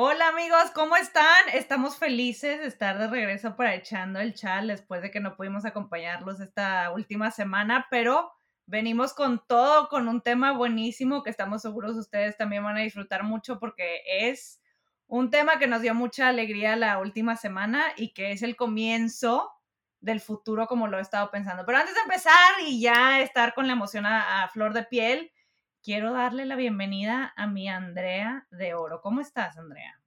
Hola amigos, ¿cómo están? Estamos felices de estar de regreso para echando el chal después de que no pudimos acompañarlos esta última semana, pero venimos con todo, con un tema buenísimo que estamos seguros ustedes también van a disfrutar mucho porque es un tema que nos dio mucha alegría la última semana y que es el comienzo del futuro como lo he estado pensando. Pero antes de empezar y ya estar con la emoción a, flor de piel, quiero darle la bienvenida a mi Andrea de Oro. ¿Cómo estás, Andrea?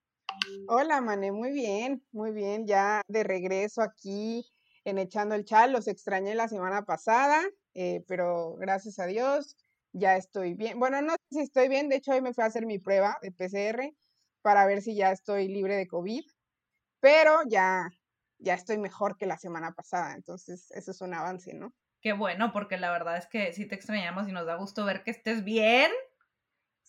Hola, Mané, muy bien, muy bien, ya de regreso aquí en Echando el Chal. Los extrañé la semana pasada, eh, pero gracias a Dios ya estoy bien. Bueno, no sé si estoy bien, de hecho hoy me fui a hacer mi prueba de PCR para ver si ya estoy libre de COVID, pero ya, ya estoy mejor que la semana pasada, entonces eso es un avance, ¿no? Qué bueno, porque la verdad es que sí te extrañamos y nos da gusto ver que estés bien,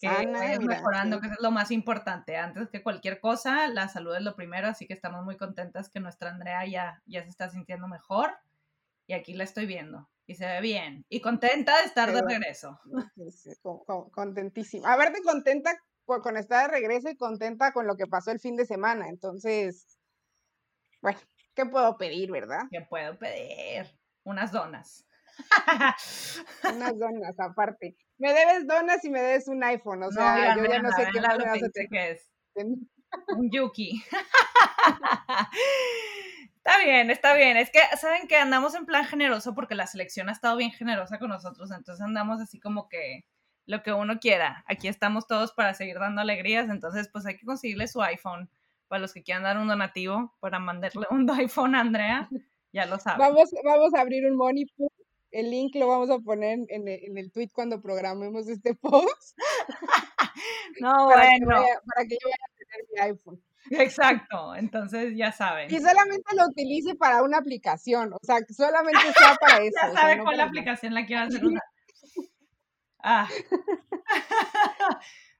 que vayas mejorando, que es lo más importante. Antes que cualquier cosa, la salud es lo primero, así que estamos muy contentas que nuestra Andrea ya, ya se está sintiendo mejor y aquí la estoy viendo y se ve bien y contenta de estar de regreso. contentísima. A verte contenta con estar de regreso y contenta con lo que pasó el fin de semana. Entonces, bueno, ¿qué puedo pedir, verdad? ¿Qué puedo pedir? Unas donas. Unas donas, aparte. Me debes donas y me debes un iPhone, o sea, yo ya no sé qué más me vas a que es. Un Yuki. Está bien, está bien. Es que, ¿saben que Andamos en plan generoso porque la selección ha estado bien generosa con nosotros, entonces andamos así como que lo que uno quiera. Aquí estamos todos para seguir dando alegrías, entonces pues hay que conseguirle su iPhone. Para los que quieran dar un donativo para mandarle un iPhone a Andrea, ya lo saben. Vamos, vamos a abrir un money pool. El link lo vamos a poner en el, en el tweet cuando programemos este post. no, bueno. para que yo vaya a tener mi iPhone. Exacto, entonces ya saben. Y solamente lo utilice para una aplicación, o sea, que solamente sea para eso. ya sabe cuál aplicación la quiero hacer usar. Ah.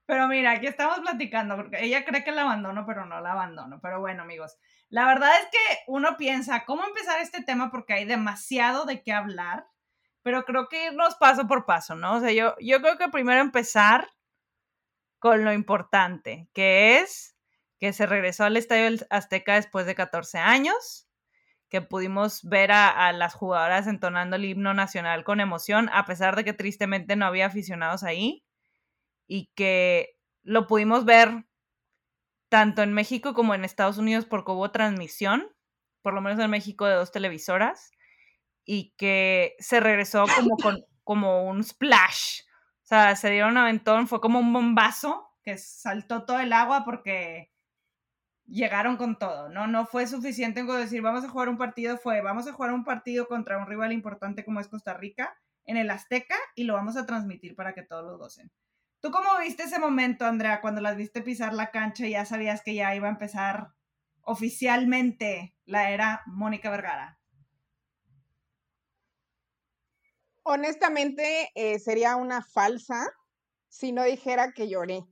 Pero mira, aquí estamos platicando, porque ella cree que la abandono, pero no la abandono. Pero bueno, amigos, la verdad es que uno piensa, ¿cómo empezar este tema? Porque hay demasiado de qué hablar, pero creo que irnos paso por paso, ¿no? O sea, yo, yo creo que primero empezar con lo importante, que es que se regresó al Estadio Azteca después de 14 años, que pudimos ver a, las jugadoras entonando el himno nacional con emoción, a pesar de que tristemente no había aficionados ahí, y que lo pudimos ver tanto en México como en Estados Unidos porque hubo transmisión, por lo menos en México de dos televisoras, y que se regresó como con como un splash. O sea, se dieron un aventón, fue como un bombazo que saltó todo el agua porque llegaron con todo, ¿no? No fue suficiente con decir, vamos a jugar un partido, fue, vamos a jugar un partido contra un rival importante como es Costa Rica en el Azteca y lo vamos a transmitir para que todos lo gocen. ¿Tú cómo viste ese momento, Andrea, cuando las viste pisar la cancha y ya sabías que ya iba a empezar oficialmente la era Mónica Vergara? Honestamente, eh, sería una falsa si no dijera que lloré.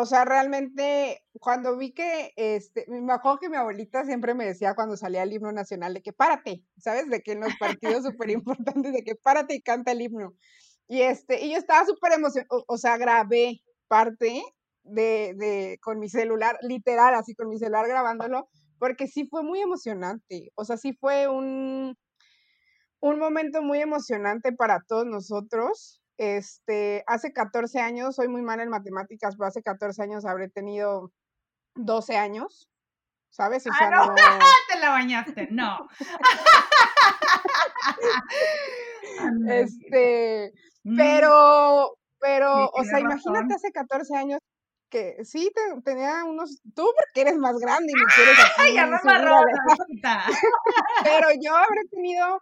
O sea, realmente, cuando vi que, este, me acuerdo que mi abuelita siempre me decía cuando salía el himno nacional de que párate, ¿sabes? De que en los partidos súper importantes, de que párate y canta el himno. Y este, y yo estaba súper emocionada, o, sea, grabé parte de, de, con mi celular, literal, así con mi celular grabándolo, porque sí fue muy emocionante. O sea, sí fue un, un momento muy emocionante para todos nosotros. Este, hace 14 años, soy muy mala en matemáticas, pero hace 14 años habré tenido 12 años, ¿sabes? O ah, no. te la bañaste, no. este, mm. pero, pero, o sea, imagínate hace 14 años que sí tenía unos, tú porque eres más grande y me quieres así, ya me pero yo habré tenido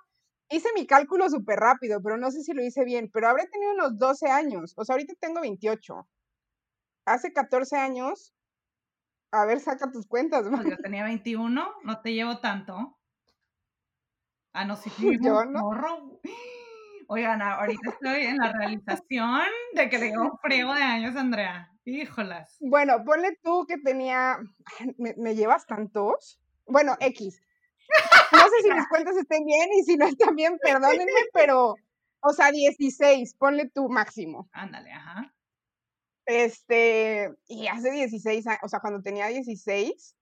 hice mi cálculo súper rápido, pero no sé si lo hice bien, pero habré tenido unos 12 años, o sea, ahorita tengo 28. Hace 14 años, a ver, saca tus cuentas. Pues yo tenía 21, no te llevo tanto. Ah, no, sí, yo no. Morro. Oigan, ahorita estoy en la realización de que le llevo un friego de años, Andrea. Híjolas. Bueno, ponle tú que tenía. ¿Me, me llevas tantos? Bueno, X. No sé si mis cuentas estén bien y si no están bien, perdónenme, pero, o sea, 16, ponle tu máximo. Ándale, ajá. Este, y hace 16 años, o sea, cuando tenía 16,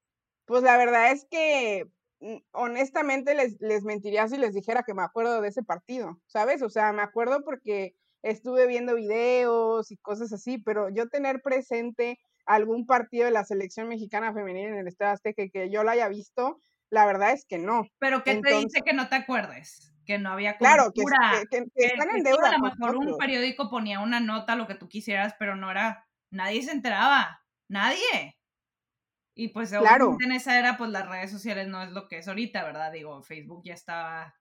pues la verdad es que mm, honestamente les, les mentiría si les dijera que me acuerdo de ese partido, ¿sabes? O sea, me acuerdo porque estuve viendo videos y cosas así, pero yo tener presente algún partido de la selección mexicana femenina en el Estado Azteca que yo lo haya visto, la verdad es que no. Pero ¿qué te dice que no te acuerdes? Que no había Claro, que, están en deuda. A lo mejor un periódico ponía una nota, lo que tú quisieras, pero no era, nadie se enteraba, nadie. Y pues claro. en esa era, pues las redes sociales no es lo que es ahorita, ¿verdad? Digo, Facebook ya estaba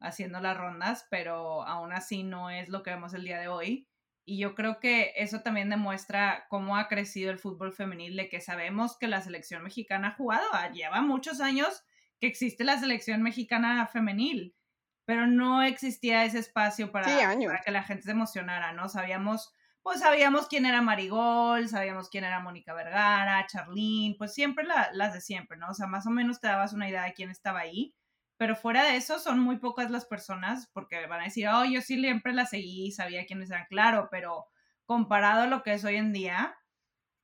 haciendo las rondas, pero aún así no es lo que vemos el día de hoy. Y yo creo que eso también demuestra cómo ha crecido el fútbol femenil, de que sabemos que la selección mexicana ha jugado, ah, lleva muchos años que existe la selección mexicana femenil, pero no existía ese espacio para, para que la gente se emocionara, ¿no? Sabíamos, pues sabíamos quién era Marigol, sabíamos quién era Mónica Vergara, Charlene, pues siempre las de siempre, ¿no? O sea, más o menos te dabas una idea de quién estaba ahí pero fuera de eso son muy pocas las personas porque van a decir, oh, yo sí siempre la seguí, sabía quiénes eran, claro, pero comparado a lo que es hoy en día,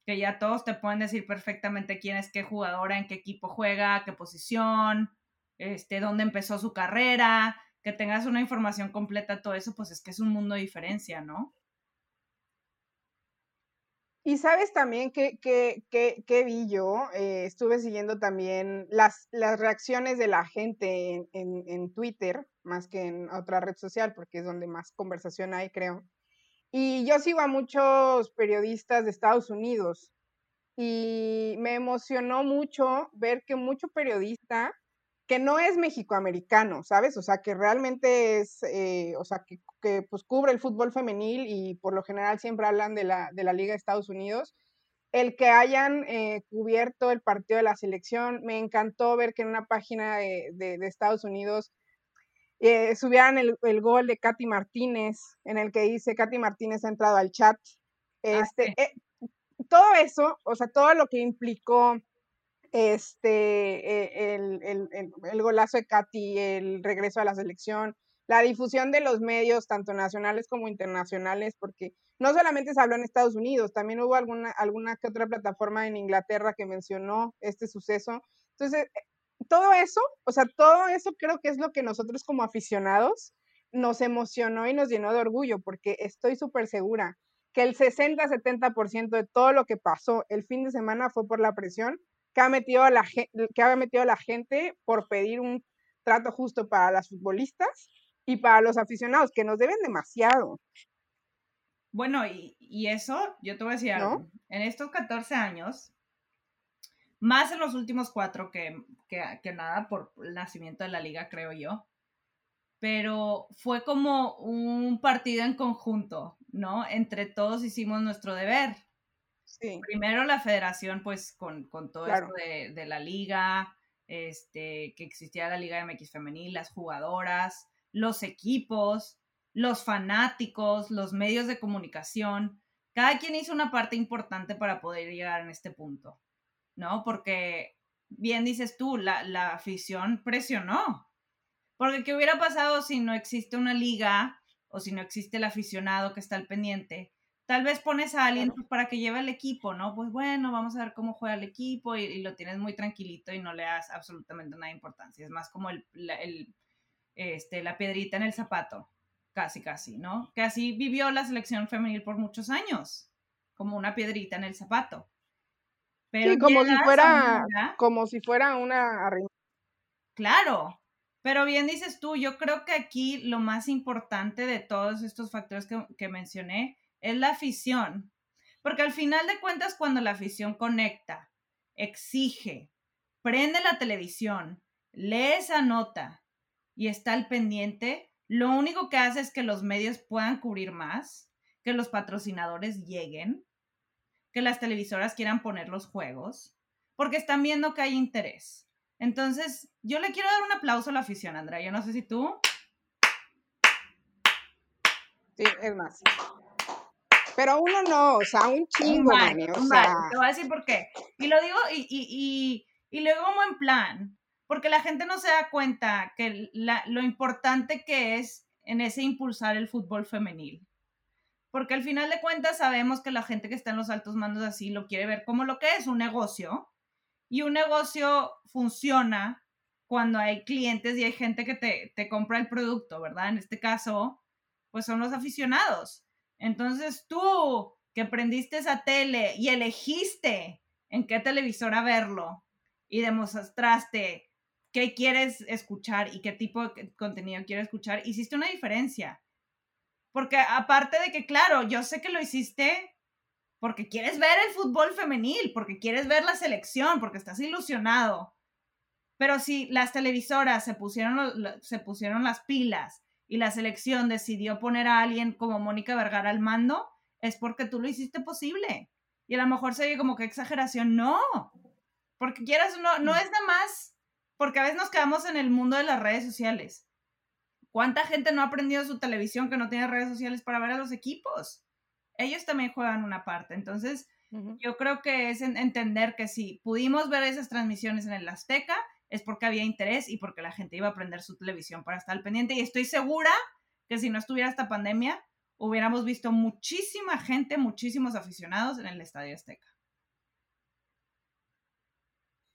que ya todos te pueden decir perfectamente quién es qué jugadora, en qué equipo juega, qué posición, este, dónde empezó su carrera, que tengas una información completa, todo eso, pues es que es un mundo de diferencia, ¿no? Y sabes también que, que, vi yo, eh, estuve siguiendo también las, las reacciones de la gente en, en, Twitter, más que en otra red social, porque es donde más conversación hay, creo. Y yo sigo a muchos periodistas de Estados Unidos y me emocionó mucho ver que mucho periodista que no es mexicoamericano, ¿sabes? O sea, que realmente es, eh, o sea, que, que, pues cubre el fútbol femenil y por lo general siempre hablan de la, de la Liga de Estados Unidos. El que hayan eh, cubierto el partido de la selección, me encantó ver que en una página de, de, Estados Unidos eh, subieran el, el, gol de Katy Martínez, en el que dice Katy Martínez ha entrado al chat. Ah, este, todo eso, o sea, todo lo que implicó este, e, el, golazo de Katy, el regreso a la selección, la difusión de los medios, tanto nacionales como internacionales, porque no solamente se habló en Estados Unidos, también hubo alguna, alguna que otra plataforma en Inglaterra que mencionó este suceso. Entonces, todo eso, o sea, todo eso creo que es lo que nosotros como aficionados nos emocionó y nos llenó de orgullo, porque estoy súper segura que el 60-70% de todo lo que pasó el fin de semana fue por la presión que ha metido la, que ha metido la gente por pedir un trato justo para las futbolistas y para los aficionados, que nos deben demasiado. Bueno, y, eso, yo te voy a decir algo. En estos 14 años, más en los últimos cuatro que, que, nada por el nacimiento de la liga, creo yo, pero fue como un partido en conjunto, ¿no? Entre todos hicimos nuestro deber. Primero la federación, pues con, todo esto de, la liga, este, que existía la Liga MX femenil, las jugadoras, los equipos, los fanáticos, los medios de comunicación. Cada quien hizo una parte importante para poder llegar en este punto, ¿no? Porque, bien dices tú, la, la afición presionó. Porque ¿qué hubiera pasado si no existe una liga o si no existe el aficionado que está al pendiente? Tal vez pones a alguien pues, para que lleve el equipo, ¿no? Pues bueno, vamos a ver cómo juega el equipo y, lo tienes muy tranquilito y no le das absolutamente nada de importancia. Es más como el, la, este, la piedrita en el zapato, casi, casi, ¿no? Que así vivió la selección femenil por muchos años, como una piedrita en el zapato. Pero sí, como si fuera, como si fuera una Claro, pero bien dices tú, yo creo que aquí lo más importante de todos estos factores que, que mencioné es la afición. Porque al final de cuentas, cuando la afición conecta, exige, prende la televisión, lee esa nota y está al pendiente, lo único que hace es que los medios puedan cubrir más, que los patrocinadores lleguen, que las televisoras quieran poner los juegos, porque están viendo que hay interés. Entonces, yo le quiero dar un aplauso a la afición, Andrea. Yo no sé si tú. Sí, es más. Pero uno no, o sea, un chingo, o sea... Te voy a decir por qué. Y lo digo, y, y, y, y lo digo como en plan, porque la gente no se da cuenta que la, lo importante que es en ese impulsar el fútbol femenil. porque al final de cuentas sabemos que la gente que está en los altos mandos así lo quiere ver como lo que es un negocio y un negocio funciona cuando hay clientes y hay gente que te, te compra el producto, ¿verdad? En este caso, pues son los aficionados. Entonces tú que prendiste esa tele y elegiste en qué televisora verlo y demostraste qué quieres escuchar y qué tipo de contenido quieres escuchar, hiciste una diferencia. Porque aparte de que, claro, yo sé que lo hiciste porque quieres ver el fútbol femenil, porque quieres ver la selección, porque estás ilusionado. Pero si las televisoras se pusieron, se pusieron las pilas y la selección decidió poner a alguien como Mónica Vergara al mando, es porque tú lo hiciste posible. Y a lo mejor se oye como que exageración. No, porque quieras, no, no mm. es nada más, porque a veces nos quedamos en el mundo de las redes sociales. ¿Cuánta gente no ha aprendido su televisión que no tiene redes sociales para ver a los equipos? Ellos también juegan una parte. Entonces, yo creo que es entender que si pudimos ver esas transmisiones en el Azteca, es porque había interés y porque la gente iba a aprender su televisión para estar al pendiente. Y estoy segura que si no estuviera esta pandemia, hubiéramos visto muchísima gente, muchísimos aficionados en el Estadio Azteca.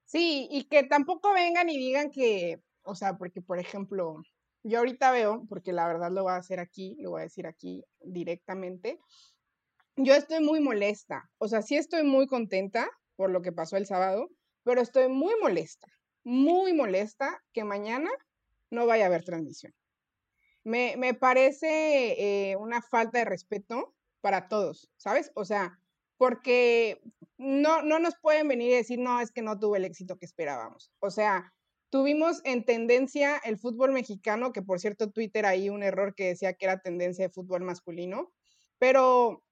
Sí, y que tampoco vengan y digan que, o sea, porque por ejemplo, yo ahorita veo, porque la verdad lo voy a hacer aquí, lo voy a decir aquí directamente, yo estoy muy molesta, o sea, sí estoy muy contenta por lo que pasó el sábado, pero estoy muy molesta, muy molesta que mañana no vaya a haber transmisión. Me, me parece eh, una falta de respeto para todos, ¿sabes? O sea, porque no, no nos pueden venir y decir, no, es que no tuve el éxito que esperábamos. O sea, tuvimos en tendencia el fútbol mexicano, que por cierto, Twitter ahí un error que decía que era tendencia de fútbol masculino, pero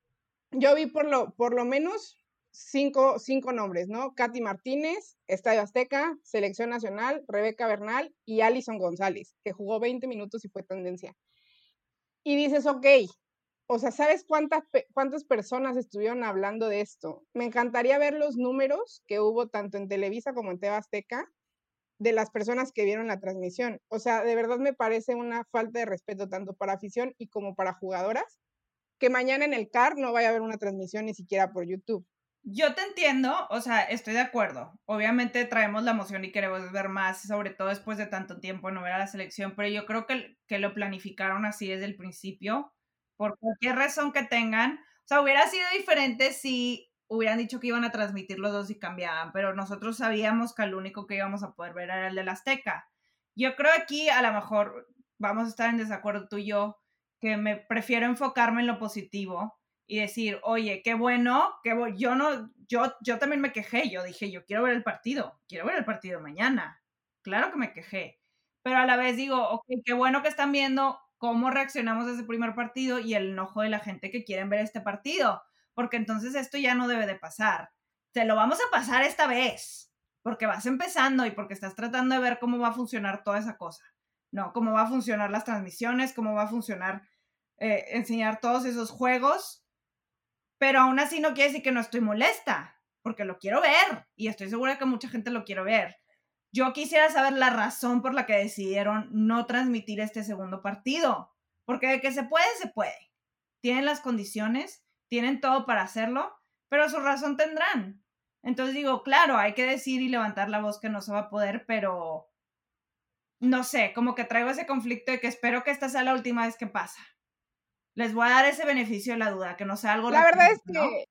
yo vi por lo, por lo menos cinco, cinco nombres, ¿no? Katy Martínez, Estadio Azteca, Selección Nacional, Rebeca Bernal y Alison González, que jugó 20 minutos y fue tendencia. Y dices, ok, o sea, ¿sabes cuántas, cuántas personas estuvieron hablando de esto? Me encantaría ver los números que hubo tanto en Televisa como en Teba Azteca de las personas que vieron la transmisión. O sea, de verdad me parece una falta de respeto tanto para afición y como para jugadoras, que mañana en el CAR no vaya a haber una transmisión ni siquiera por YouTube. Yo te entiendo, o sea, estoy de acuerdo. Obviamente traemos la emoción y queremos ver más, sobre todo después de tanto tiempo no ver a la selección, pero yo creo que, que lo planificaron así desde el principio, por cualquier razón que tengan. O sea, hubiera sido diferente si hubieran dicho que iban a transmitir los dos y cambiaban, pero nosotros sabíamos que el único que íbamos a poder ver era el de la Azteca. Yo creo aquí a lo mejor vamos a estar en desacuerdo tú y yo, que me prefiero enfocarme en lo positivo y decir, oye, qué bueno, que yo no, yo, yo también me quejé, yo dije, yo quiero ver el partido, quiero ver el partido mañana. Claro que me quejé, pero a la vez digo, ok, qué bueno que están viendo cómo reaccionamos a ese primer partido y el enojo de la gente que quieren ver este partido, porque entonces esto ya no debe de pasar. Te lo vamos a pasar esta vez, porque vas empezando y porque estás tratando de ver cómo va a funcionar toda esa cosa. No, cómo va a funcionar las transmisiones, cómo va a funcionar eh, enseñar todos esos juegos pero aún así no quiere decir que no estoy molesta, porque lo quiero ver y estoy segura que mucha gente lo quiere ver. Yo quisiera saber la razón por la que decidieron no transmitir este segundo partido, porque de que se puede, se puede. Tienen las condiciones, tienen todo para hacerlo, pero su razón tendrán. Entonces digo, claro, hay que decir y levantar la voz que no se va a poder, pero no sé, como que traigo ese conflicto de que espero que esta sea la última vez que pasa les voy a dar ese beneficio de la duda, que no sea algo... La verdad es que...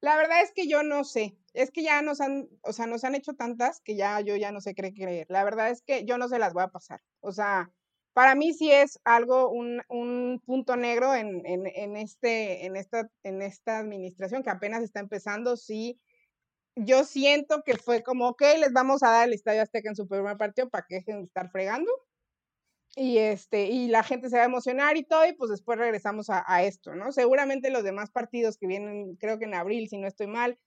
La verdad es que yo no sé. Es que ya nos han, o sea, nos han hecho tantas que ya yo ya no sé qué creer. La verdad es que yo no se las voy a pasar. O sea, para mí sí es algo, un, un punto negro en, en, en, este, en, esta, en esta administración que apenas está empezando. Sí, yo siento que fue como, ok, les vamos a dar el Estadio Azteca en su primer partido para que dejen de estar fregando y este y la gente se va a emocionar y todo y pues después regresamos a, esto, ¿no? Seguramente los demás partidos que vienen, creo que en abril, si no estoy mal,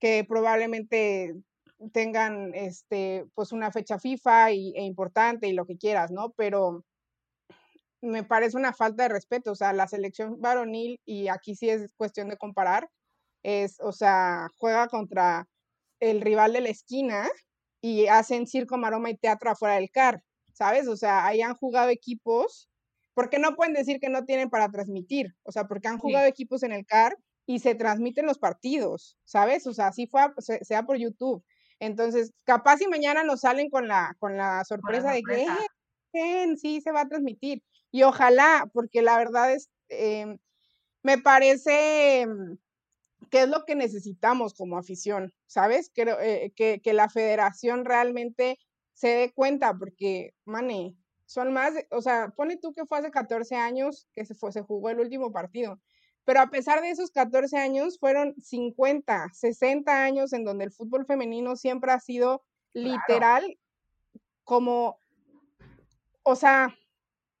que probablemente tengan este pues una fecha FIFA y, e importante y lo que quieras, ¿no? Pero me parece una falta de respeto, o sea, la selección varonil y aquí sí es cuestión de comparar, es, o sea, juega contra el rival de la esquina y hacen circo, maroma y teatro afuera del CAR. ¿Sabes? O sea, ahí han jugado equipos porque no pueden decir que no tienen para transmitir, o sea, porque han jugado equipos en el CAR y se transmiten los partidos, ¿sabes? O sea, así fue, sea por YouTube. Entonces, capaz si mañana nos salen con la, con la sorpresa, de que eh, sí se va a transmitir. Y ojalá, porque la verdad es, em, me parece mm, que es lo que necesitamos como afición, ¿sabes? Eh, que, que la federación realmente se dé cuenta, porque, mane, son más, o sea, pone tú que fue hace 14 años que se, fue, se jugó el último partido. Pero a pesar de esos 14 años, fueron 50, 60 años en donde el fútbol femenino siempre ha sido literal como, o sea,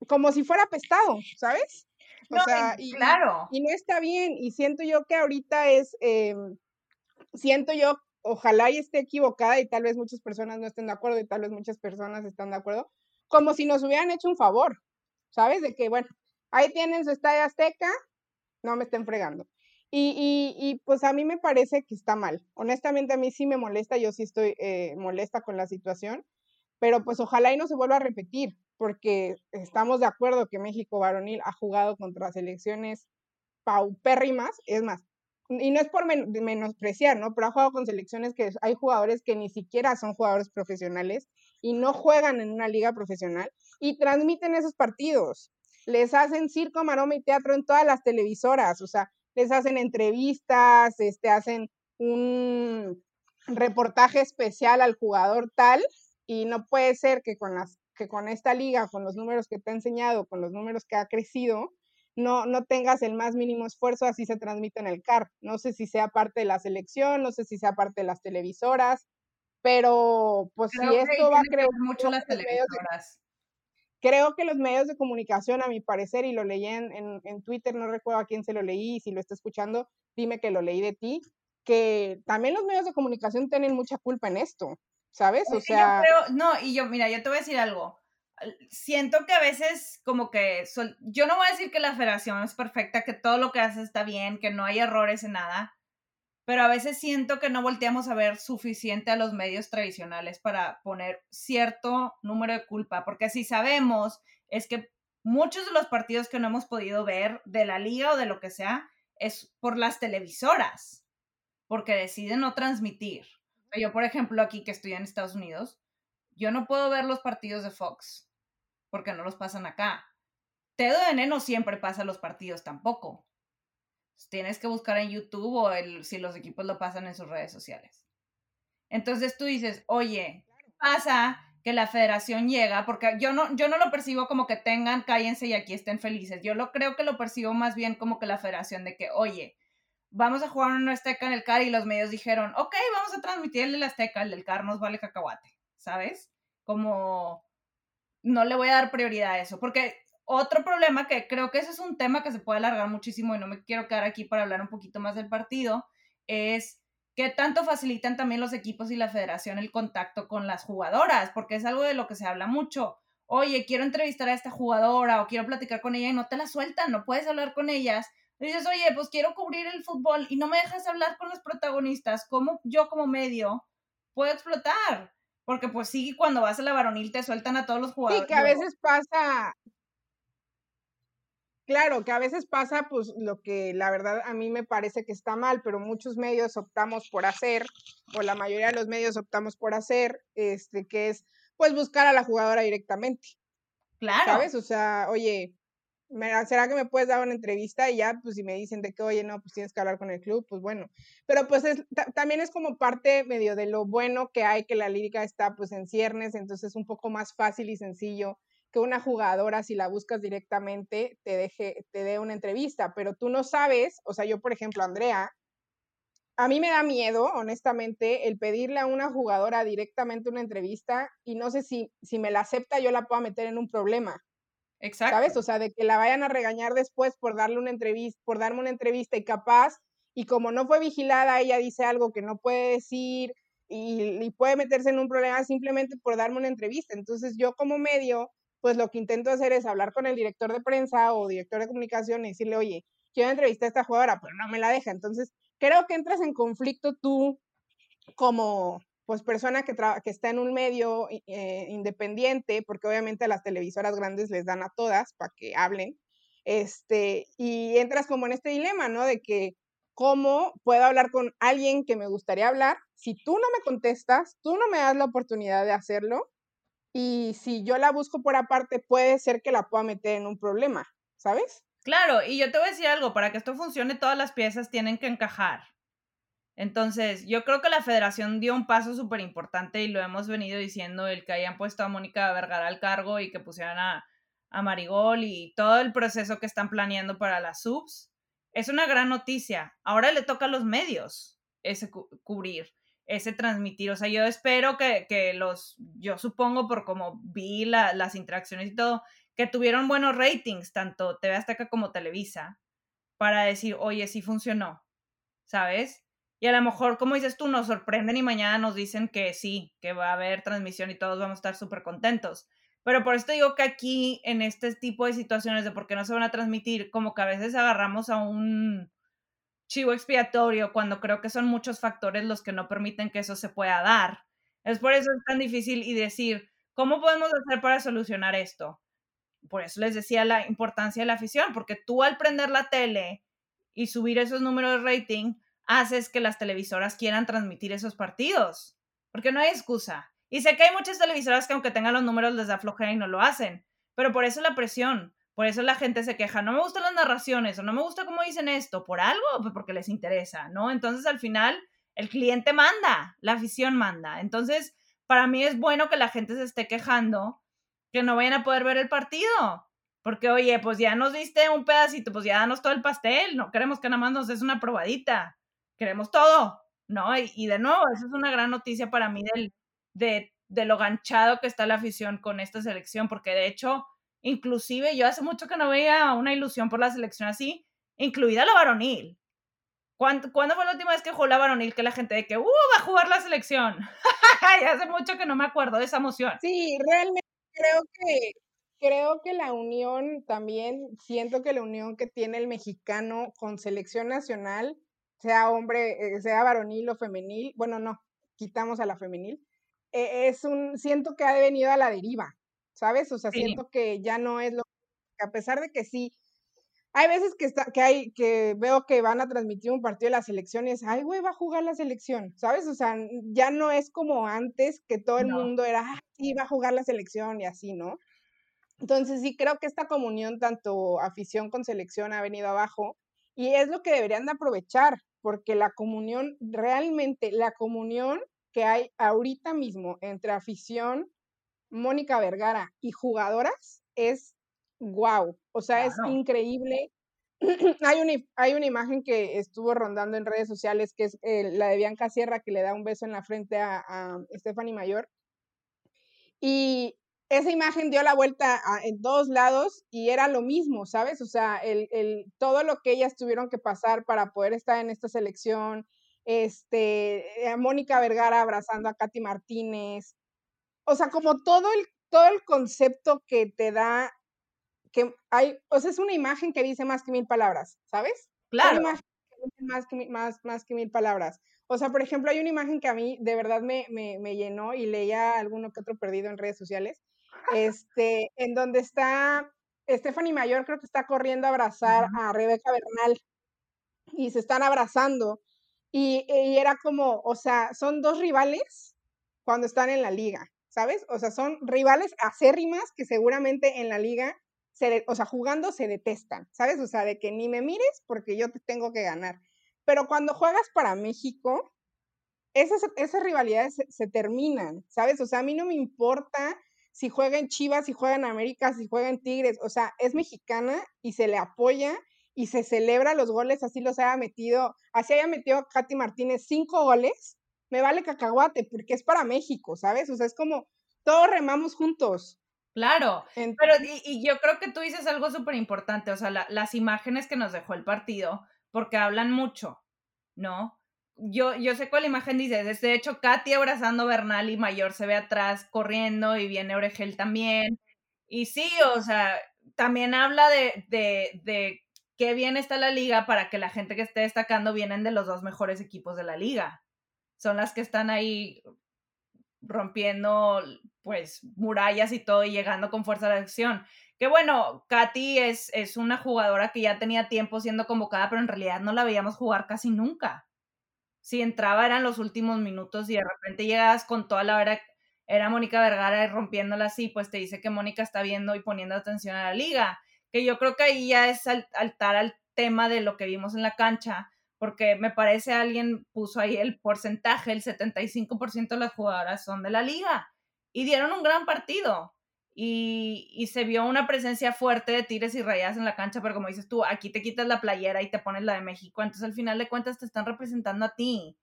como si fuera pestado, ¿sabes? O sea, y, claro. Y, no está bien. Y siento yo que ahorita es, em, siento yo, ojalá y esté equivocada y tal vez muchas personas no estén de acuerdo y tal vez muchas personas están de acuerdo, como si nos hubieran hecho un favor, ¿sabes? De que, bueno, ahí tienen su estadio azteca, no me estén fregando. Y, y, pues a mí me parece que está mal. Honestamente a mí sí me molesta, yo sí estoy eh, molesta con la situación, pero pues ojalá y no se vuelva a repetir, porque estamos de acuerdo que México varonil ha jugado contra selecciones paupérrimas, es más, y no es por menospreciar, ¿no? Pero ha jugado con selecciones que hay jugadores que ni siquiera son jugadores profesionales y no juegan en una liga profesional y transmiten esos partidos les hacen circo, maroma y teatro en todas las televisoras, o sea, les hacen entrevistas, este, hacen un reportaje especial al jugador tal, y no puede ser que con, las, que con esta liga, con los números que te ha enseñado, con los números que ha crecido, no, no tengas el más mínimo esfuerzo, así se transmite en el CAR. No sé si sea parte de la selección, no sé si sea parte de las televisoras, pero pues si esto va a crear mucho las televisoras creo que los medios de comunicación, a mi parecer, y lo leí en, en, Twitter, no recuerdo a quién se lo leí, si lo está escuchando, dime que lo leí de ti, que también los medios de comunicación tienen mucha culpa en esto, ¿sabes? O sea... no, y yo, mira, yo te voy a decir algo. Siento que a veces como que, yo no voy a decir que la federación es perfecta, que todo lo que hace está bien, que no hay errores en nada, pero a veces siento que no volteamos a ver suficiente a los medios tradicionales para poner cierto número de culpa, porque si sabemos es que muchos de los partidos que no hemos podido ver de la liga o de lo que sea es por las televisoras, porque deciden no transmitir. Yo, por ejemplo, aquí que estoy en Estados Unidos, yo no puedo ver los partidos de Fox, porque no los pasan acá. TDN no siempre pasa los partidos tampoco. Pues, tienes que buscar en YouTube o el, si los equipos lo pasan en sus redes sociales. Entonces tú dices, oye, pasa que la federación llega, porque yo no, yo no lo percibo como que tengan, cállense y aquí estén felices. Yo lo creo que lo percibo más bien como que la federación de que, oye, vamos a jugar una Azteca en el CAR y los medios dijeron, ok, vamos a transmitir el Azteca, el del CAR nos vale cacahuate, ¿sabes? Como no le voy a dar prioridad a eso, porque otro problema que creo que ese es un tema que se puede alargar muchísimo y no me quiero quedar aquí para hablar un poquito más del partido, es que tanto facilitan también los equipos y la federación el contacto con las jugadoras, porque es algo de lo que se habla mucho. Oye, quiero entrevistar a esta jugadora o quiero platicar con ella y no te la sueltan, no puedes hablar con ellas. dices, oye, pues quiero cubrir el fútbol y no me dejas hablar con los protagonistas. ¿Cómo yo como medio puedo explotar? Porque pues sí, cuando vas a la varonil te sueltan a todos los jugadores. Sí, que a veces pasa, Claro, que a veces pasa, pues lo que la verdad a mí me parece que está mal, pero muchos medios optamos por hacer, o la mayoría de los medios optamos por hacer, este, que es pues buscar a la jugadora directamente. Claro. ¿Sabes? O sea, oye, ¿será que me puedes dar una entrevista? Y ya, pues si me dicen de que, oye, no, pues tienes que hablar con el club, pues bueno. Pero pues es, también es como parte medio de lo bueno que hay, que la lírica está pues en ciernes, entonces es un poco más fácil y sencillo que una jugadora, si la buscas directamente, te deje, te dé una entrevista, pero tú no sabes, o sea, yo, por ejemplo, Andrea, a mí me da miedo, honestamente, el pedirle a una jugadora directamente una entrevista y no sé si, si me la acepta, yo la puedo meter en un problema. Exacto. ¿Sabes? O sea, de que la vayan a regañar después por darle una entrevista, por darme una entrevista y capaz, y como no fue vigilada, ella dice algo que no puede decir y, y puede meterse en un problema simplemente por darme una entrevista. Entonces, yo como medio, pues lo que intento hacer es hablar con el director de prensa o director de comunicación y decirle, oye, quiero entrevistar a esta jugadora, pero no me la deja. Entonces, creo que entras en conflicto tú como, pues persona que, que está en un medio eh, independiente, porque obviamente las televisoras grandes les dan a todas para que hablen, este, y entras como en este dilema, ¿no? De que cómo puedo hablar con alguien que me gustaría hablar si tú no me contestas, tú no me das la oportunidad de hacerlo, y si yo la busco por aparte, puede ser que la pueda meter en un problema, ¿sabes? Claro, y yo te voy a decir algo, para que esto funcione, todas las piezas tienen que encajar. Entonces, yo creo que la federación dio un paso súper importante y lo hemos venido diciendo, el que hayan puesto a Mónica Vergara al cargo y que pusieran a, a Marigol y todo el proceso que están planeando para las subs. Es una gran noticia. Ahora le toca a los medios ese cubrir, ese transmitir. O sea, yo espero que, que los, yo supongo por como vi las interacciones y todo, que tuvieron buenos ratings, tanto TV Azteca como Televisa, para decir, oye, sí funcionó, ¿sabes? Y a lo mejor, como dices tú, nos sorprenden y mañana nos dicen que sí, que va a haber transmisión y todos vamos a estar súper contentos. Pero por esto digo que aquí, en este tipo de situaciones de por qué no se van a transmitir, como que a veces agarramos a un chivo expiatorio cuando creo que son muchos factores los que no permiten que eso se pueda dar. Es por eso es tan difícil y decir, ¿cómo podemos hacer para solucionar esto? Por eso les decía la importancia de la afición, porque tú al prender la tele y subir esos números de rating, haces que las televisoras quieran transmitir esos partidos, porque no hay excusa. Y sé que hay muchas televisoras que aunque tengan los números les da flojera y no lo hacen, pero por eso la presión, por eso la gente se queja, no me gustan las narraciones o no me gusta cómo dicen esto, por algo, pues porque les interesa, ¿no? Entonces al final el cliente manda, la afición manda. Entonces, para mí es bueno que la gente se esté quejando, que no vayan a poder ver el partido, porque oye, pues ya nos diste un pedacito, pues ya danos todo el pastel, no queremos que nada más nos des una probadita queremos todo, ¿no? Y, de nuevo, eso es una gran noticia para mí del, de, de lo ganchado que está la afición con esta selección, porque de hecho, inclusive yo hace mucho que no veía una ilusión por la selección así, incluida la varonil. ¿Cuándo, fue la última vez que jugó la varonil que la gente de que, uh, va a jugar la selección? ya hace mucho que no me acuerdo de esa emoción. Sí, realmente creo que, creo que la unión también, siento que la unión que tiene el mexicano con selección nacional sea hombre, eh, sea varonil o femenil, bueno, no, quitamos a la femenil, eh, es un, siento que ha venido a la deriva, ¿sabes? O sea, siento que ya no es lo a pesar de que sí, hay veces que, está, que, hay, que veo que van a transmitir un partido de las elecciones, ay, güey, va a jugar la selección, ¿sabes? O sea, ya no es como antes que todo el mundo era, ah, sí, va a jugar la selección y así, ¿no? Entonces sí creo que esta comunión, tanto afición con selección, ha venido abajo y es lo que deberían de aprovechar, porque la comunión, realmente la comunión que hay ahorita mismo entre afición, Mónica Vergara y jugadoras es wow, o sea, es increíble. hay, una, hay una imagen que estuvo rondando en redes sociales que es eh, la de Bianca Sierra que le da un beso en la frente a, a Stephanie Mayor. Y esa imagen dio la vuelta en todos lados y era lo mismo, ¿sabes? O sea, el, el, todo lo que ellas tuvieron que pasar para poder estar en esta selección, este, eh, Mónica Vergara abrazando a Katy Martínez, o sea, como todo el, todo el concepto que te da, que hay, o sea, es una imagen que dice más que mil palabras, ¿sabes? Claro. Una imagen que dice más que, más, más que mil palabras. O sea, por ejemplo, hay una imagen que a mí de verdad me, me, me llenó y leía alguno que otro perdido en redes sociales, este, en donde está Stephanie Mayor, creo que está corriendo a abrazar a Rebeca Bernal y se están abrazando. Y, y, era como, o sea, son dos rivales cuando están en la liga, ¿sabes? O sea, son rivales acérrimas que seguramente en la liga, se o sea, jugando se detestan, ¿sabes? O sea, de que ni me mires porque yo te tengo que ganar. Pero cuando juegas para México, esas, esas rivalidades se, se terminan, ¿sabes? O sea, a mí no me importa si juega en Chivas, si juega en América, si juega en Tigres, o sea, es mexicana y se le apoya y se celebra los goles, así los haya metido, así haya metido Katy Martínez cinco goles, me vale cacahuate, porque es para México, ¿sabes? O sea, es como todos remamos juntos. Claro, pero y, yo creo que tú dices algo súper importante, o sea, las imágenes que nos dejó el partido, porque hablan mucho, ¿no? Yo, yo sé cuál imagen dices. De hecho, Katy abrazando Bernal y Mayor se ve atrás corriendo y viene Oregel también. Y sí, o sea, también habla de, de, de qué bien está la liga para que la gente que esté destacando vienen de los dos mejores equipos de la liga. Son las que están ahí rompiendo pues murallas y todo y llegando con fuerza a la acción. Que bueno, Katy es, es una jugadora que ya tenía tiempo siendo convocada, pero en realidad no la veíamos jugar casi nunca. Si entraba eran los últimos minutos y de repente llegas con toda la hora, era Mónica Vergara rompiéndola así, pues te dice que Mónica está viendo y poniendo atención a la liga. Que yo creo que ahí ya es altar al tema de lo que vimos en la cancha, porque me parece alguien puso ahí el porcentaje, el 75% de las jugadoras son de la liga y dieron un gran partido. Y, se vio una presencia fuerte de tires y rayadas en la cancha, pero como dices tú, aquí te quitas la playera y te pones la de México, entonces al final de cuentas te están representando a ti.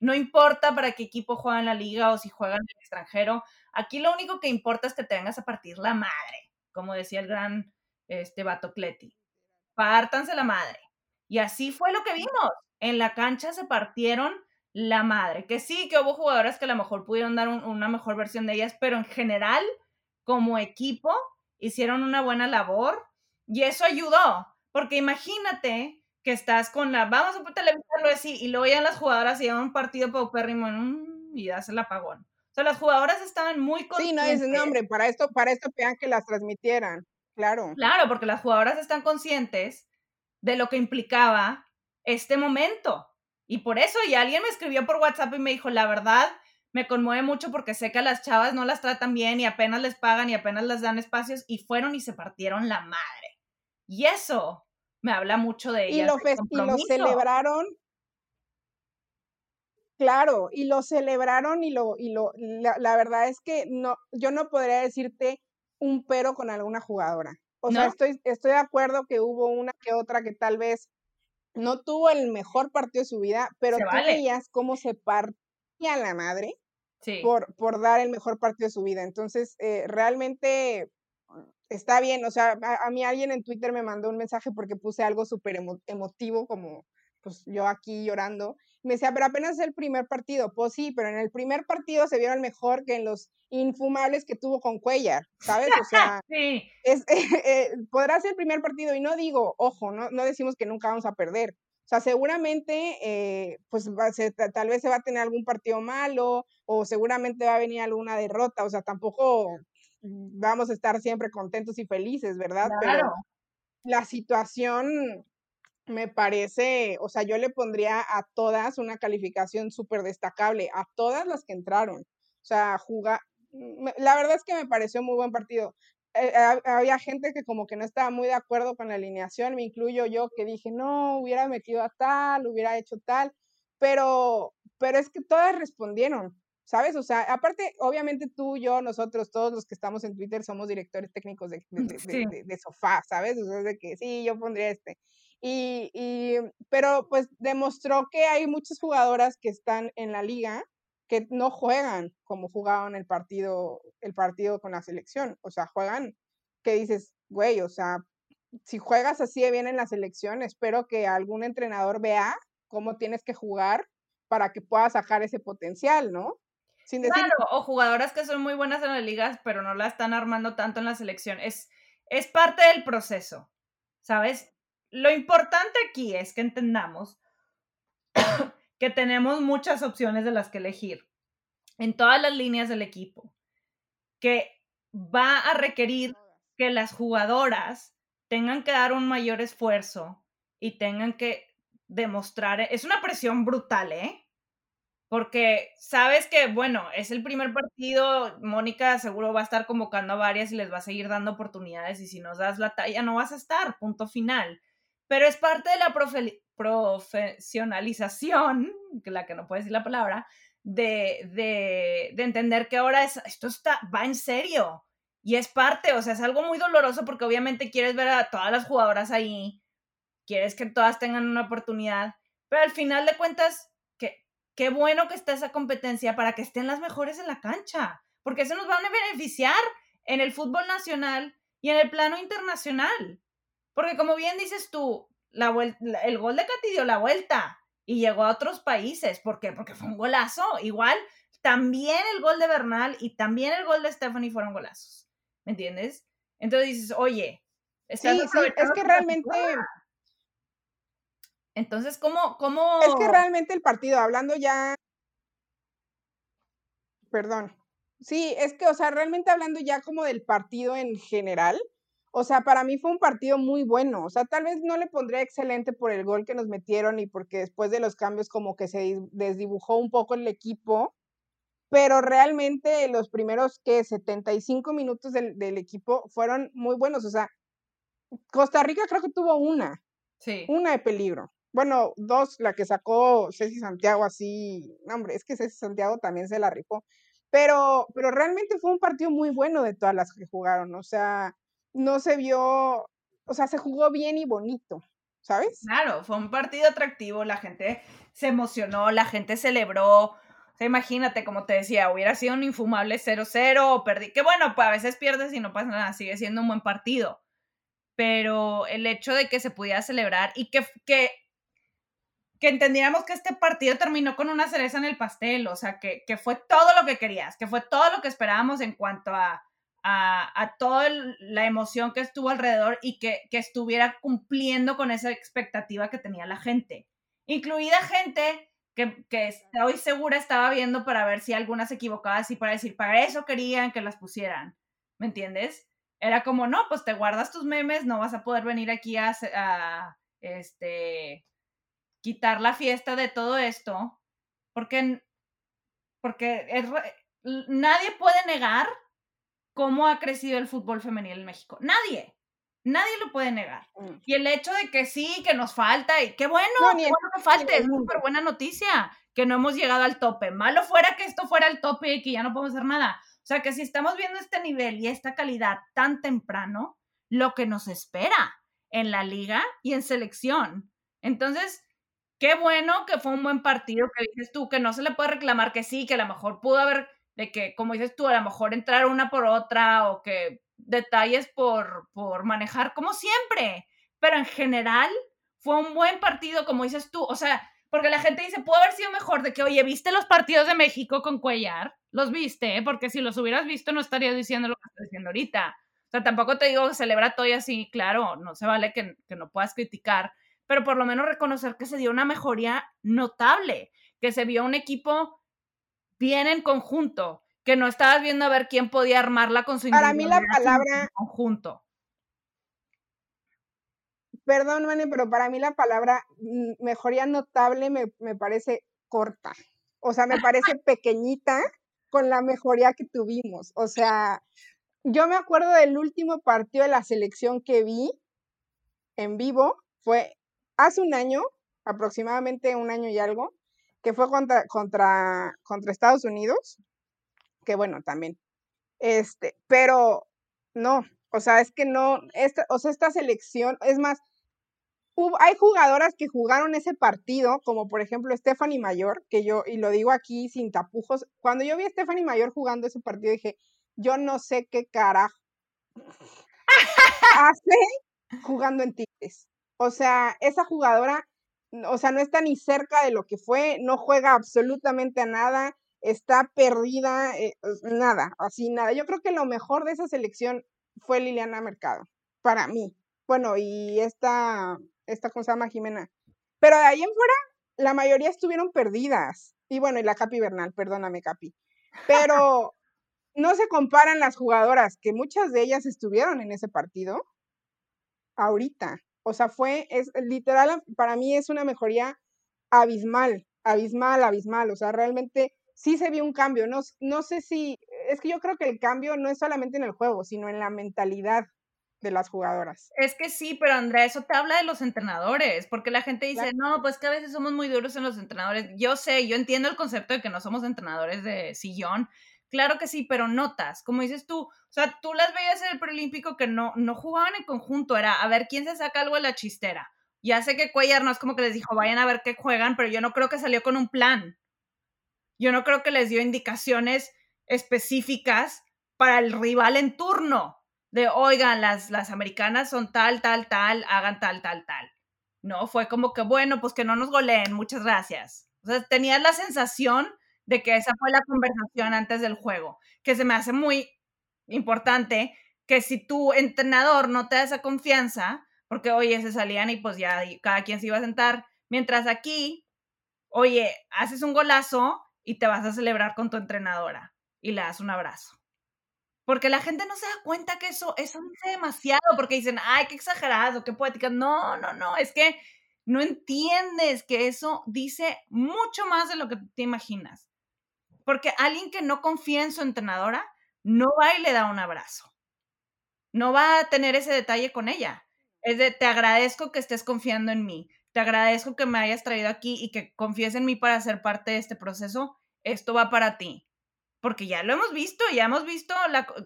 No importa para qué equipo juega en la liga o si juegan en el extranjero, aquí lo único que importa es que te vengas a partir la madre, como decía el gran este, Batocleti. Pártanse la madre. Y así fue lo que vimos. En la cancha se partieron la madre. Que sí, que hubo jugadoras que a lo mejor pudieron dar una mejor versión de ellas, pero en general, como equipo, hicieron una buena labor y eso ayudó. Porque imagínate que estás con la, vamos a televisarlo así, y luego ya las jugadoras llevan un partido paupérrimo mm, y das el apagón. O sea, las jugadoras estaban muy conscientes. Sí, no, es nombre, para esto, para esto pegan que las transmitieran, claro. Claro, porque las jugadoras están conscientes de lo que implicaba este momento. Y por eso, y alguien me escribió por WhatsApp y me dijo, la verdad, me conmueve mucho porque sé que a las chavas no las tratan bien y apenas les pagan y apenas les dan espacios y fueron y se partieron la madre. Y eso me habla mucho de ellas. Y lo, celebraron. Claro, y lo celebraron y lo, y lo, la, la, verdad es que no, yo no podría decirte un pero con alguna jugadora. O sea, estoy, estoy de acuerdo que hubo una que otra que tal vez no tuvo el mejor partido de su vida, pero tú veías cómo se partía la madre por, por dar el mejor partido de su vida. Entonces, eh, realmente está bien. O sea, a, mí alguien en Twitter me mandó un mensaje porque puse algo súper emotivo, como pues yo aquí llorando. Me decía, pero apenas es el primer partido. Pues sí, pero en el primer partido se vieron mejor que en los infumables que tuvo con Cuellar, ¿sabes? O sea, es, eh, podrá ser el primer partido y no digo, ojo, no, no decimos que nunca vamos a perder. O sea, seguramente, eh, pues tal vez se va a tener algún partido malo o seguramente va a venir alguna derrota. O sea, tampoco vamos a estar siempre contentos y felices, ¿verdad? Claro. Pero la situación me parece, o sea, yo le pondría a todas una calificación súper destacable, a todas las que entraron. O sea, jugar, la verdad es que me pareció muy buen partido. Eh, había gente que como que no estaba muy de acuerdo con la alineación, me incluyo yo, que dije, no, hubiera metido a tal, hubiera hecho tal, pero, pero es que todas respondieron. ¿sabes? O sea, aparte, obviamente tú, yo, nosotros, todos los que estamos en Twitter somos directores técnicos de, de, sofá, ¿sabes? O sea, de que sí, yo pondría este. Y, y, pero pues demostró que hay muchas jugadoras que están en la liga que no juegan como jugaban el partido, el partido con la selección. O sea, juegan que dices, güey, o sea, si juegas así bien en la selección, espero que algún entrenador vea cómo tienes que jugar para que puedas sacar ese potencial, ¿no? Claro, o jugadoras que son muy buenas en las ligas, pero no la están armando tanto en la selección. Es, es parte del proceso, ¿sabes? Lo importante aquí es que entendamos que tenemos muchas opciones de las que elegir en todas las líneas del equipo, que va a requerir que las jugadoras tengan que dar un mayor esfuerzo y tengan que demostrar, es una presión brutal, ¿eh? Porque sabes que, bueno, es el primer partido, Mónica seguro va a estar convocando a varias y les va a seguir dando oportunidades y si nos das la talla no vas a estar, punto final. Pero es parte de la profesionalización, la que no puede decir la palabra, de, de, de entender que ahora es, esto está, va en serio y es parte, o sea, es algo muy doloroso porque obviamente quieres ver a todas las jugadoras ahí, quieres que todas tengan una oportunidad, pero al final de cuentas qué bueno que está esa competencia para que estén las mejores en la cancha, porque eso nos va a beneficiar en el fútbol nacional y en el plano internacional. Porque como bien dices tú, la el gol de Cati dio la vuelta y llegó a otros países. ¿Por qué? Porque fue un golazo. Igual, también el gol de Bernal y también el gol de Stephanie fueron golazos. ¿Me entiendes? Entonces dices, oye, sí, sí, es que realmente entonces, ¿cómo, ¿cómo...? Es que realmente el partido, hablando ya... Perdón, Sí, es que, o sea, realmente hablando ya como del partido en general, o sea, para mí fue un partido muy bueno. O sea, tal vez no le pondría excelente por el gol que nos metieron y porque después de los cambios como que se desdibujó un poco el equipo, pero realmente los primeros que 75 minutos del, del equipo fueron muy buenos. O sea, Costa Rica creo que tuvo una, Sí. una de peligro. Bueno, dos, la que sacó Ceci Santiago así, no, hombre, es que Ceci Santiago también se la rifó. Pero, pero realmente fue un partido muy bueno de todas las que jugaron. O sea, no se vio, o sea, se jugó bien y bonito, ¿sabes? Claro, fue un partido atractivo, la gente se emocionó, la gente celebró. O sea, imagínate, como te decía, hubiera sido un infumable 0-0 o perdí. Que bueno, pues a veces pierdes y no pasa nada, sigue siendo un buen partido. Pero el hecho de que se pudiera celebrar y que, que, que entendiéramos que este partido terminó con una cereza en el pastel, o sea, que, que fue todo lo que querías, que fue todo lo que esperábamos en cuanto a, a, a toda la emoción que estuvo alrededor y que, que estuviera cumpliendo con esa expectativa que tenía la gente, incluida gente que, que estoy segura estaba viendo para ver si alguna se equivocaba así para decir, para eso querían que las pusieran, ¿me entiendes? Era como, no, pues te guardas tus memes, no vas a poder venir aquí a, a este, quitar la fiesta de todo esto, porque, porque es, nadie puede negar cómo ha crecido el fútbol femenil en México. Nadie. Nadie lo puede negar. Mm. Y el hecho de que sí, que nos falta, y qué bueno, No, qué ni bueno que falte, es súper buena noticia, que no hemos llegado al tope. Malo fuera que esto fuera el tope y que ya no podemos hacer nada. O sea, que si estamos viendo este nivel y esta calidad tan temprano, lo que nos espera en la liga y en selección. Entonces, qué bueno que fue un buen partido, que dices tú, que no se le puede reclamar que sí, que a lo mejor pudo haber, de que, como dices tú, a lo mejor entrar una por otra o que detalles por, por manejar, como siempre. Pero en general fue un buen partido, como dices tú. O sea, porque la gente dice, pudo haber sido mejor de que, oye, ¿viste los partidos de México con Cuellar? Los viste, porque si los hubieras visto no estarías diciendo lo que estás diciendo ahorita. O sea, tampoco te digo celebra todo y así, claro, no se vale que, que no puedas criticar, pero por lo menos reconocer que se dio una mejoría notable, que se vio un equipo bien en conjunto, que no estabas viendo a ver quién podía armarla con su Para mí la palabra- en conjunto. Perdón, Mane, pero para mí la palabra mejoría notable me, me parece corta. O sea, me parece pequeñita con la mejoría que tuvimos. O sea, yo me acuerdo del último partido de la selección que vi en vivo, fue hace un año, aproximadamente un año y algo, que fue contra, contra, contra Estados Unidos, que bueno, también. Este, pero no, o sea, es que no, esta, o sea, esta selección, es más, hay jugadoras que jugaron ese partido, como por ejemplo Stephanie Mayor, que yo, y lo digo aquí sin tapujos, cuando yo vi a Stephanie Mayor jugando ese partido dije, yo no sé qué carajo hace jugando en Tigres. O sea, esa jugadora, o sea, no está ni cerca de lo que fue, no juega absolutamente a nada, está perdida, eh, pues, nada, así nada. Yo creo que lo mejor de esa selección fue Liliana Mercado, para mí. Bueno, y esta, esta, ¿cómo se llama? Jimena. Pero de ahí en fuera, la mayoría estuvieron perdidas. Y bueno, y la Capi Bernal, perdóname, Capi. Pero no se comparan las jugadoras, que muchas de ellas estuvieron en ese partido, ahorita. O sea, fue, es literal, para mí es una mejoría abismal, abismal, abismal. O sea, realmente sí se vio un cambio. No, no sé si, es que yo creo que el cambio no es solamente en el juego, sino en la mentalidad de las jugadoras. Es que sí, pero Andrea, eso te habla de los entrenadores, porque la gente dice, no, pues que a veces somos muy duros en los entrenadores. Yo sé, yo entiendo el concepto de que no somos entrenadores de sillón, claro que sí, pero notas, como dices tú, o sea, tú las veías en el preolímpico que no, no jugaban en conjunto, era a ver quién se saca algo de la chistera. Ya sé que Cuellar no es como que les dijo, vayan a ver qué juegan, pero yo no creo que salió con un plan. Yo no creo que les dio indicaciones específicas para el rival en turno de, oigan, las, las americanas son tal, tal, tal, hagan tal, tal, tal. No, fue como que, bueno, pues que no nos goleen, muchas gracias. O sea, tenías la sensación de que esa fue la conversación antes del juego, que se me hace muy importante que si tu entrenador no te da esa confianza, porque oye, se salían y pues ya cada quien se iba a sentar, mientras aquí, oye, haces un golazo y te vas a celebrar con tu entrenadora. y le das un abrazo. Porque la gente no se da cuenta que eso, eso dice demasiado, porque dicen, ay, qué exagerado, qué poética. No, no, no, es que no entiendes que eso dice mucho más de lo que te imaginas. Porque alguien que no confía en su entrenadora no va y le da un abrazo. No va a tener ese detalle con ella. Es de, te agradezco que estés confiando en mí. Te agradezco que me hayas traído aquí y que confíes en mí para ser parte de este proceso. Esto va para ti porque ya lo hemos visto, ya hemos visto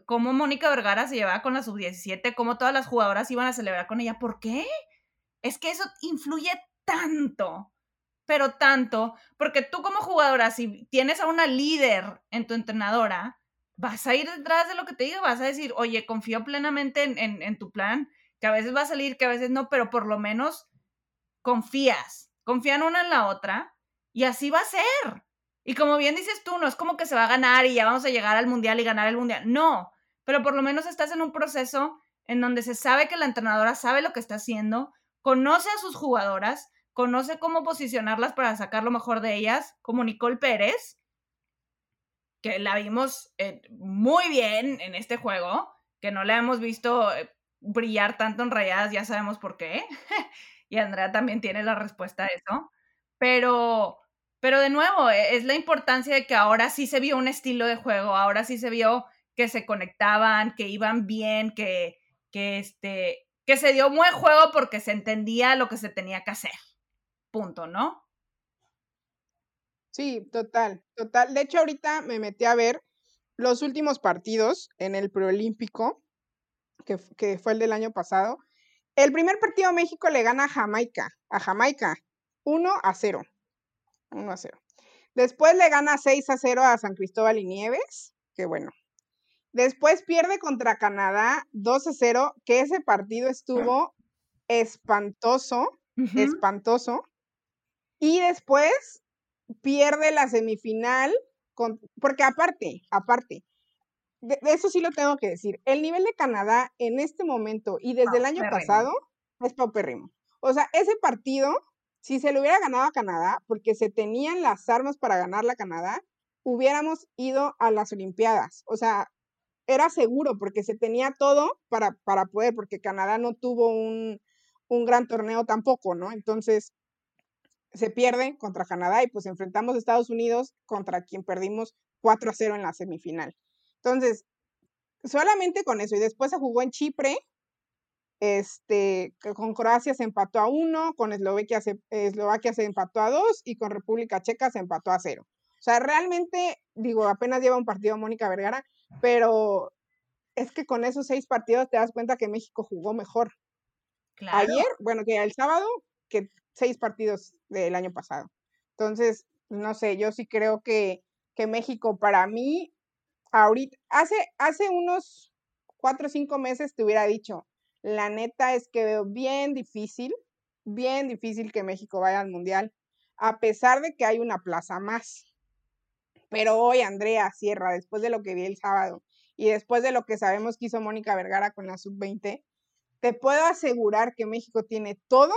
cómo Mónica Vergara se llevaba con la sub-17, cómo todas las jugadoras iban a celebrar con ella. ¿Por qué? Es que eso influye tanto, pero tanto, porque tú como jugadora, si tienes a una líder en tu entrenadora, vas a ir detrás de lo que te diga, vas a decir, oye, confío plenamente en, en tu plan, que a veces va a salir, que a veces no, pero por lo menos confías, confían una en la otra y así va a ser. Y como bien dices tú, no es como que se va a ganar y ya vamos a llegar al mundial y ganar el mundial. No, pero por lo menos estás en un proceso en donde se sabe que la entrenadora sabe lo que está haciendo, conoce a sus jugadoras, conoce cómo posicionarlas para sacar lo mejor de ellas, como Nicole Pérez, que la vimos eh, muy bien en este juego, que no la hemos visto eh, brillar tanto en rayadas, ya sabemos por qué. y Andrea también tiene la respuesta a eso. Pero pero de nuevo, e, es la importancia de que ahora sí se vio un estilo de juego, ahora sí se vio que se conectaban, que iban bien, que, que, este, que se dio buen juego porque se entendía lo que se tenía que hacer. Punto, ¿no? Sí, total, total. De hecho, ahorita me metí a ver los últimos partidos en el preolímpico, que, que fue el del año pasado. El primer partido México le gana a Jamaica, a Jamaica, 1 a 0. 1 a 0. Después le gana 6 a 0 a San Cristóbal y Nieves, que bueno. Después pierde contra Canadá 2 a 0, que ese partido estuvo espantoso, espantoso. Y después pierde la semifinal, con, porque aparte, aparte, de, eso sí lo tengo que decir, el nivel de Canadá en este momento y desde el año pasado es paupérrimo. O sea, ese partido si se le hubiera ganado a Canadá, porque se tenían las armas para ganar la Canadá, hubiéramos ido a las Olimpiadas. O sea, era seguro porque se tenía todo para, para poder, porque Canadá no tuvo un, un gran torneo tampoco, ¿no? Entonces, se pierde contra Canadá y pues enfrentamos a Estados Unidos contra quien perdimos 4 a 0 en la semifinal. Entonces, solamente con eso. Y después se jugó en Chipre, este, con Croacia se empató a uno, con Eslovaquia se, Eslovaquia se empató a dos y con República Checa se empató a cero. O sea, realmente, digo, apenas lleva un partido Mónica Vergara, pero es que con esos seis partidos te das cuenta que México jugó mejor. Ayer, bueno, que el sábado, que seis partidos del año pasado. Entonces, no sé, yo sí creo que, que México para mí, ahorita, hace, hace unos cuatro o cinco meses te hubiera dicho, la neta es que veo bien difícil, bien difícil que México vaya al Mundial, a pesar de que hay una plaza más. Pero hoy, Andrea Sierra, después de lo que vi el sábado y después de lo que sabemos que hizo Mónica Vergara con la sub-20, te puedo asegurar que México tiene todo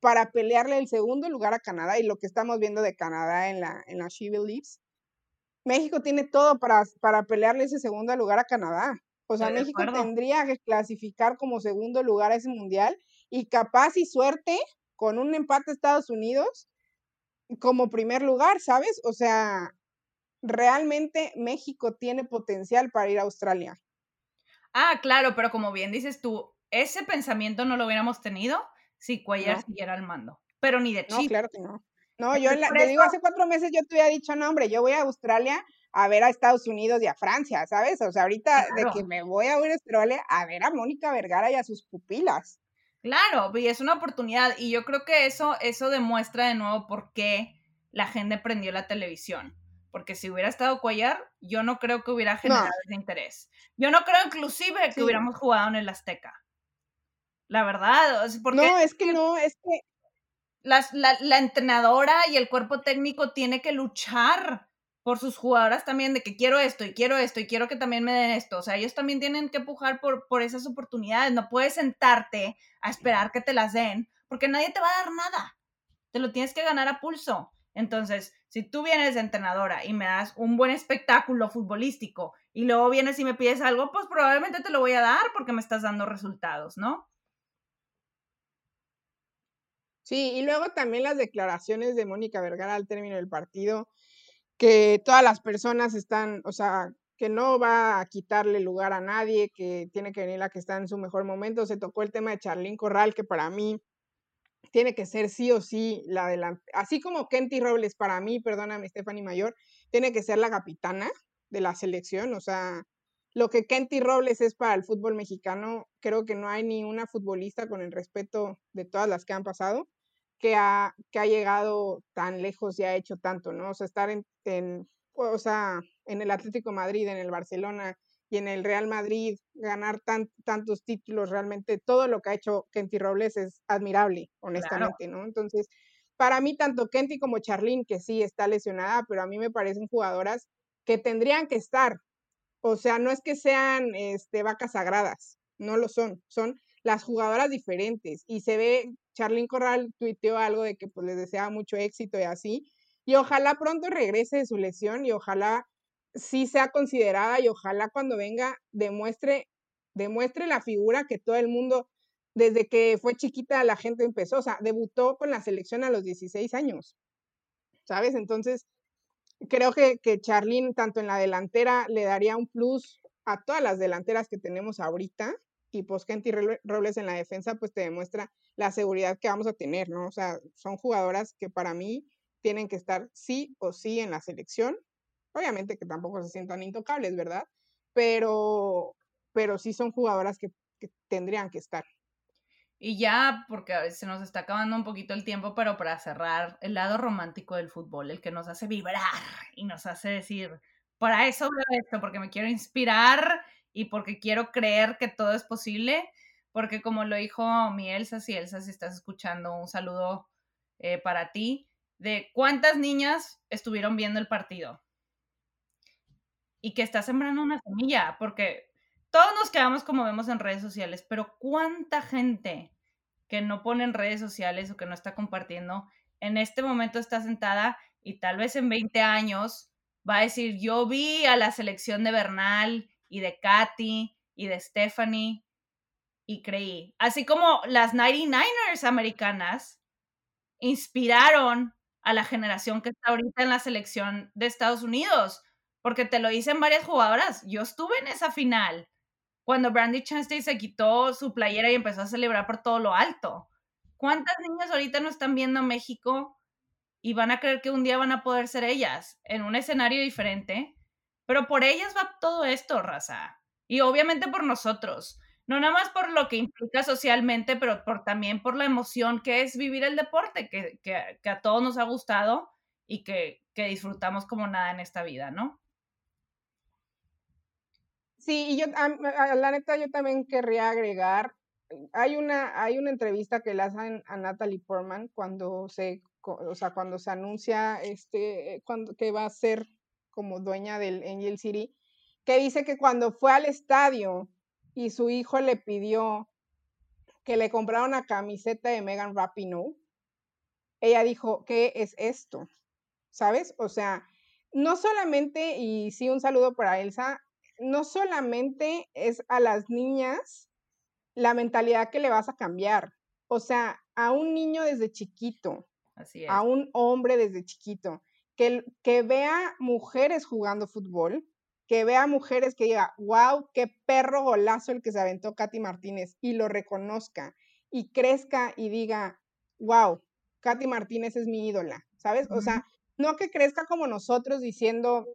para pelearle el segundo lugar a Canadá y lo que estamos viendo de Canadá en la, en la She Believes. México tiene todo para, para pelearle ese segundo lugar a Canadá. O sea, México tendría que clasificar como segundo lugar a ese mundial y capaz y suerte con un empate a Estados Unidos como primer lugar, ¿sabes? O sea, realmente México tiene potencial para ir a Australia. Ah, claro, pero como bien dices tú, ese pensamiento no lo hubiéramos tenido si Cuellar siguiera al mando, pero ni de chip. No, claro que no. No, yo te digo, hace cuatro meses yo te había dicho, no, hombre, yo voy a Australia a ver a Estados Unidos y a Francia, ¿sabes? O sea, ahorita de que me voy a a Australia a ver a Mónica Vergara y a sus pupilas. Claro, y es una oportunidad y yo creo que eso, eso demuestra de nuevo por qué la gente prendió la televisión. Porque si hubiera estado Cuellar, yo no creo que hubiera generado ese interés. Yo no creo inclusive que hubiéramos jugado en el Azteca. La verdad, porque... No, es que no, es que... la, la entrenadora y el cuerpo técnico tiene que luchar por sus jugadoras también de que quiero esto y quiero esto y quiero que también me den esto. O sea, ellos también tienen que pujar por, por esas oportunidades. No puedes sentarte a esperar que te las den porque nadie te va a dar nada. Te lo tienes que ganar a pulso. Entonces, si tú vienes de entrenadora y me das un buen espectáculo futbolístico y luego vienes y me pides algo, pues probablemente te lo voy a dar porque me estás dando resultados, ¿no? Sí, y luego también las declaraciones de Mónica Vergara al término del partido, que todas las personas están, o sea, que no va a quitarle lugar a nadie, que tiene que venir la que está en su mejor momento. Se tocó el tema de Charlín Corral, que para mí tiene que ser sí o sí la delantera. Así como Kenty Robles para mí, perdóname, Stephanie Mayor, tiene que ser la capitana de la selección. O sea, lo que Kenty Robles es para el fútbol mexicano, creo que no hay ni una futbolista con el respeto de todas las que han pasado que ha, que ha llegado tan lejos y ha hecho tanto, ¿no? O sea, estar en, en o sea, en el Atlético Madrid, en el Barcelona y en el Real Madrid, ganar tan, tantos títulos, realmente todo lo que ha hecho Kenty Robles es admirable, honestamente, ¿no? Entonces, para mí, tanto Kenty como Charlene, que sí está lesionada, pero a mí me parecen jugadoras que tendrían que estar. O sea, no es que sean este, vacas sagradas, no lo son, son las jugadoras diferentes. Y se ve, Charlene Corral tuiteó algo de que pues les deseaba mucho éxito y así, y ojalá pronto regrese de su lesión y ojalá sí sea considerada y ojalá cuando venga demuestre, demuestre la figura que todo el mundo, desde que fue chiquita la gente empezó, o sea, debutó con la selección a los 16 años, ¿sabes? Entonces, creo que, que tanto en la delantera, le daría un plus a todas las delanteras que tenemos ahorita y pues Kenty Robles en la defensa, pues te demuestra la seguridad que vamos a tener, ¿no? O sea, son jugadoras que para mí tienen que estar sí o sí en la selección. Obviamente que tampoco se sientan intocables, ¿verdad? Pero, pero sí son jugadoras que, tendrían que estar. Y ya, porque se nos está acabando un poquito el tiempo, pero para cerrar, el lado romántico del fútbol, el que nos hace vibrar y nos hace decir, para eso veo esto, porque me quiero inspirar y porque quiero creer que todo es posible, porque como lo dijo mi Elsa, si Elsa, si estás escuchando, un saludo eh, para ti, de cuántas niñas estuvieron viendo el partido. Y que está sembrando una semilla, porque todos nos quedamos como vemos en redes sociales, pero cuánta gente que no pone en redes sociales o que no está compartiendo, en este momento está sentada y tal vez en 20 años va a decir, yo vi a la selección de Bernal y de Katy y de Stephanie y creí. Así como las 99ers americanas inspiraron a la generación que está ahorita en la selección de Estados Unidos, porque te lo dicen varias jugadoras. Yo estuve en esa final cuando Brandy Chastain se quitó su playera y empezó a celebrar por todo lo alto. ¿Cuántas niñas ahorita no están viendo México y van a creer que un día van a poder ser ellas en un escenario diferente? Pero por ellas va todo esto, raza. Y obviamente por nosotros no nada más por lo que implica socialmente, pero por, también por la emoción que es vivir el deporte, que, que, a todos nos ha gustado y que, que, disfrutamos como nada en esta vida, ¿no? Sí, y yo, la neta, yo también querría agregar, hay una, hay una entrevista que le hacen a Natalie Portman cuando se, o sea, cuando se anuncia este, cuando, que va a ser como dueña del Angel City, que dice que cuando fue al estadio y su hijo le pidió que le comprara una camiseta de Megan Rapinoe, ella dijo, ¿qué es esto? ¿Sabes? O sea, no solamente, y sí un saludo para Elsa, no solamente es a las niñas la mentalidad que le vas a cambiar, o sea, a un niño desde chiquito, a un hombre desde chiquito, que, que vea mujeres jugando fútbol, que vea mujeres que diga, wow, qué perro golazo el que se aventó Katy Martínez y lo reconozca y crezca y diga, wow, Katy Martínez es mi ídola, ¿sabes? O sea, no que crezca como nosotros diciendo,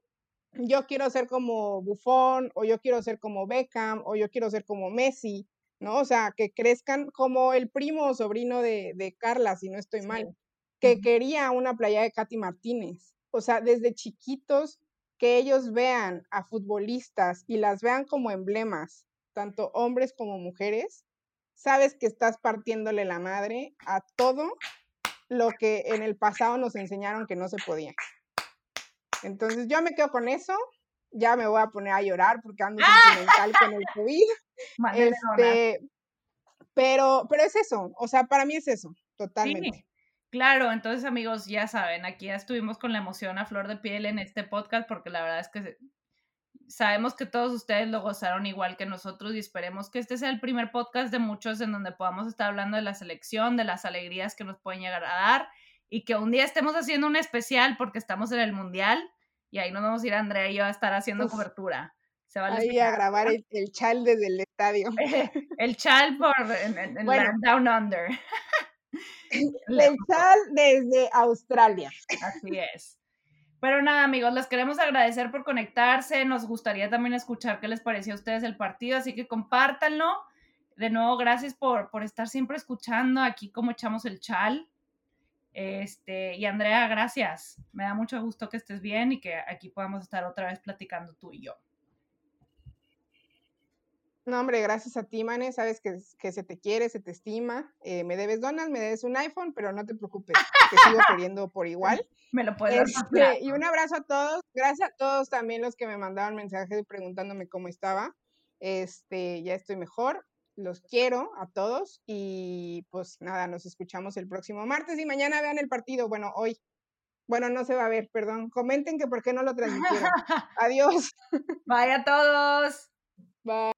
yo quiero ser como Buffon o yo quiero ser como Beckham o yo quiero ser como Messi, ¿no? O sea, que crezcan como el primo o sobrino de, de Carla, si no estoy mal, que quería una playa de Katy Martínez. O sea, desde chiquitos que ellos vean a futbolistas y las vean como emblemas, tanto hombres como mujeres, sabes que estás partiéndole la madre a todo lo que en el pasado nos enseñaron que no se podía. Entonces yo me quedo con eso, ya me voy a poner a llorar porque ando sentimental con el COVID. Este, pero, pero es eso, o sea, para mí es eso, totalmente. Claro, entonces amigos, ya saben, aquí ya estuvimos con la emoción a flor de piel en este podcast porque la verdad es que sabemos que todos ustedes lo gozaron igual que nosotros y esperemos que este sea el primer podcast de muchos en donde podamos estar hablando de la selección, de las alegrías que nos pueden llegar a dar y que un día estemos haciendo un especial porque estamos en el mundial y ahí nos vamos a ir Andrea y yo a estar haciendo cobertura. Se va a grabar el, chal desde el estadio. el chal por en, Down Under. el chal desde Australia. Así es. Pero nada, amigos, les queremos agradecer por conectarse. Nos gustaría también escuchar qué les pareció a ustedes el partido, así que compártanlo. De nuevo, gracias por, por estar siempre escuchando aquí como echamos el chal. Este, y Andrea, gracias. Me da mucho gusto que estés bien y que aquí podamos estar otra vez platicando tú y yo. No, hombre, gracias a ti, Mane. Sabes que, se te quiere, se te estima. Eh, me debes donas, me debes un iPhone, pero no te preocupes, te sigo queriendo por igual. Me lo puedes este, Y un abrazo a todos. Gracias a todos también los que me mandaron mensajes preguntándome cómo estaba. Este, ya estoy mejor. Los quiero a todos. Y pues nada, nos escuchamos el próximo martes y mañana vean el partido. Bueno, hoy. Bueno, no se va a ver, perdón. Comenten que por qué no lo transmitieron. Adiós. Bye a todos. Bye.